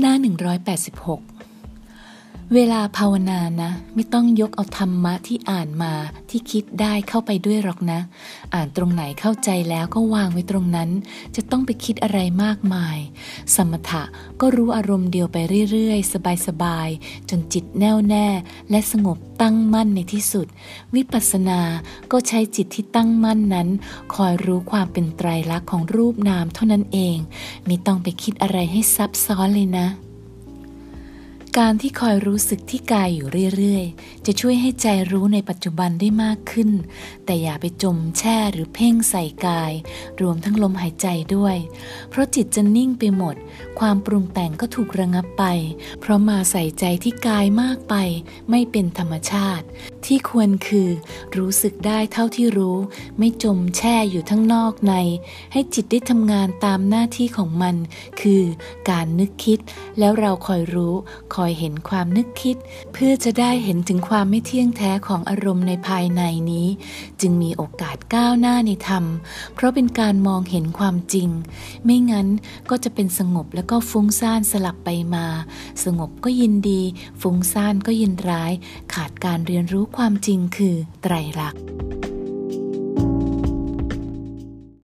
หน้า 186 เวลาภาวนานะ ไม่ต้องยกเอาธรรมะที่อ่านมาที่คิดได้เข้าไปด้วยหรอกนะ อ่านตรงไหนเข้าใจแล้วก็วางไว้ตรงนั้น จะต้องไปคิดอะไรมากมาย สมถะก็รู้อารมณ์เดียวไปเรื่อยๆ สบายๆ จนจิตแน่วแน่ และสงบตั้งมั่นในที่สุด วิปัสสนาก็ใช้จิตที่ตั้งมั่นนั้น คอยรู้ความเป็นไตรลักษณ์ของรูปนามเท่านั้นเอง ไม่ต้องไปคิดอะไรให้ซับซ้อนเลยนะ การที่คอยรู้สึกที่กายอยู่เรื่อยๆ จะช่วยให้ใจรู้ในปัจจุบันได้มากขึ้น แต่อย่าไปจมแช่หรือเพ่งใส่กาย รวมทั้งลมหายใจด้วย เพราะจิตจะนิ่งไปหมด ความปรุงแต่งก็ถูกระงับไป เพราะมาใส่ใจที่กายมากไป ไม่เป็นธรรมชาติ ที่ควรคือ รู้สึกได้เท่าที่รู้ ไม่จมแช่อยู่ทั้งนอกใน ให้จิตได้ทำงานตามหน้าที่ของมัน คือการนึกคิด แล้วเราคอยรู้ คอยเห็นความนึกคิด เพื่อจะได้เห็นถึงความไม่เที่ยงแท้ของอารมณ์ในภายในนี้ จึงมีโอกาสก้าวหน้าในธรรม เพราะเป็นการมองเห็นความจริง ไม่งั้นก็จะเป็นสงบแล้วก็ฟุ้งซ่านสลับไปมา สงบก็ยินดี ฟุ้งซ่านก็ยินร้าย ขาดการเรียนรู้ความความจริงคือไตรลักษณ์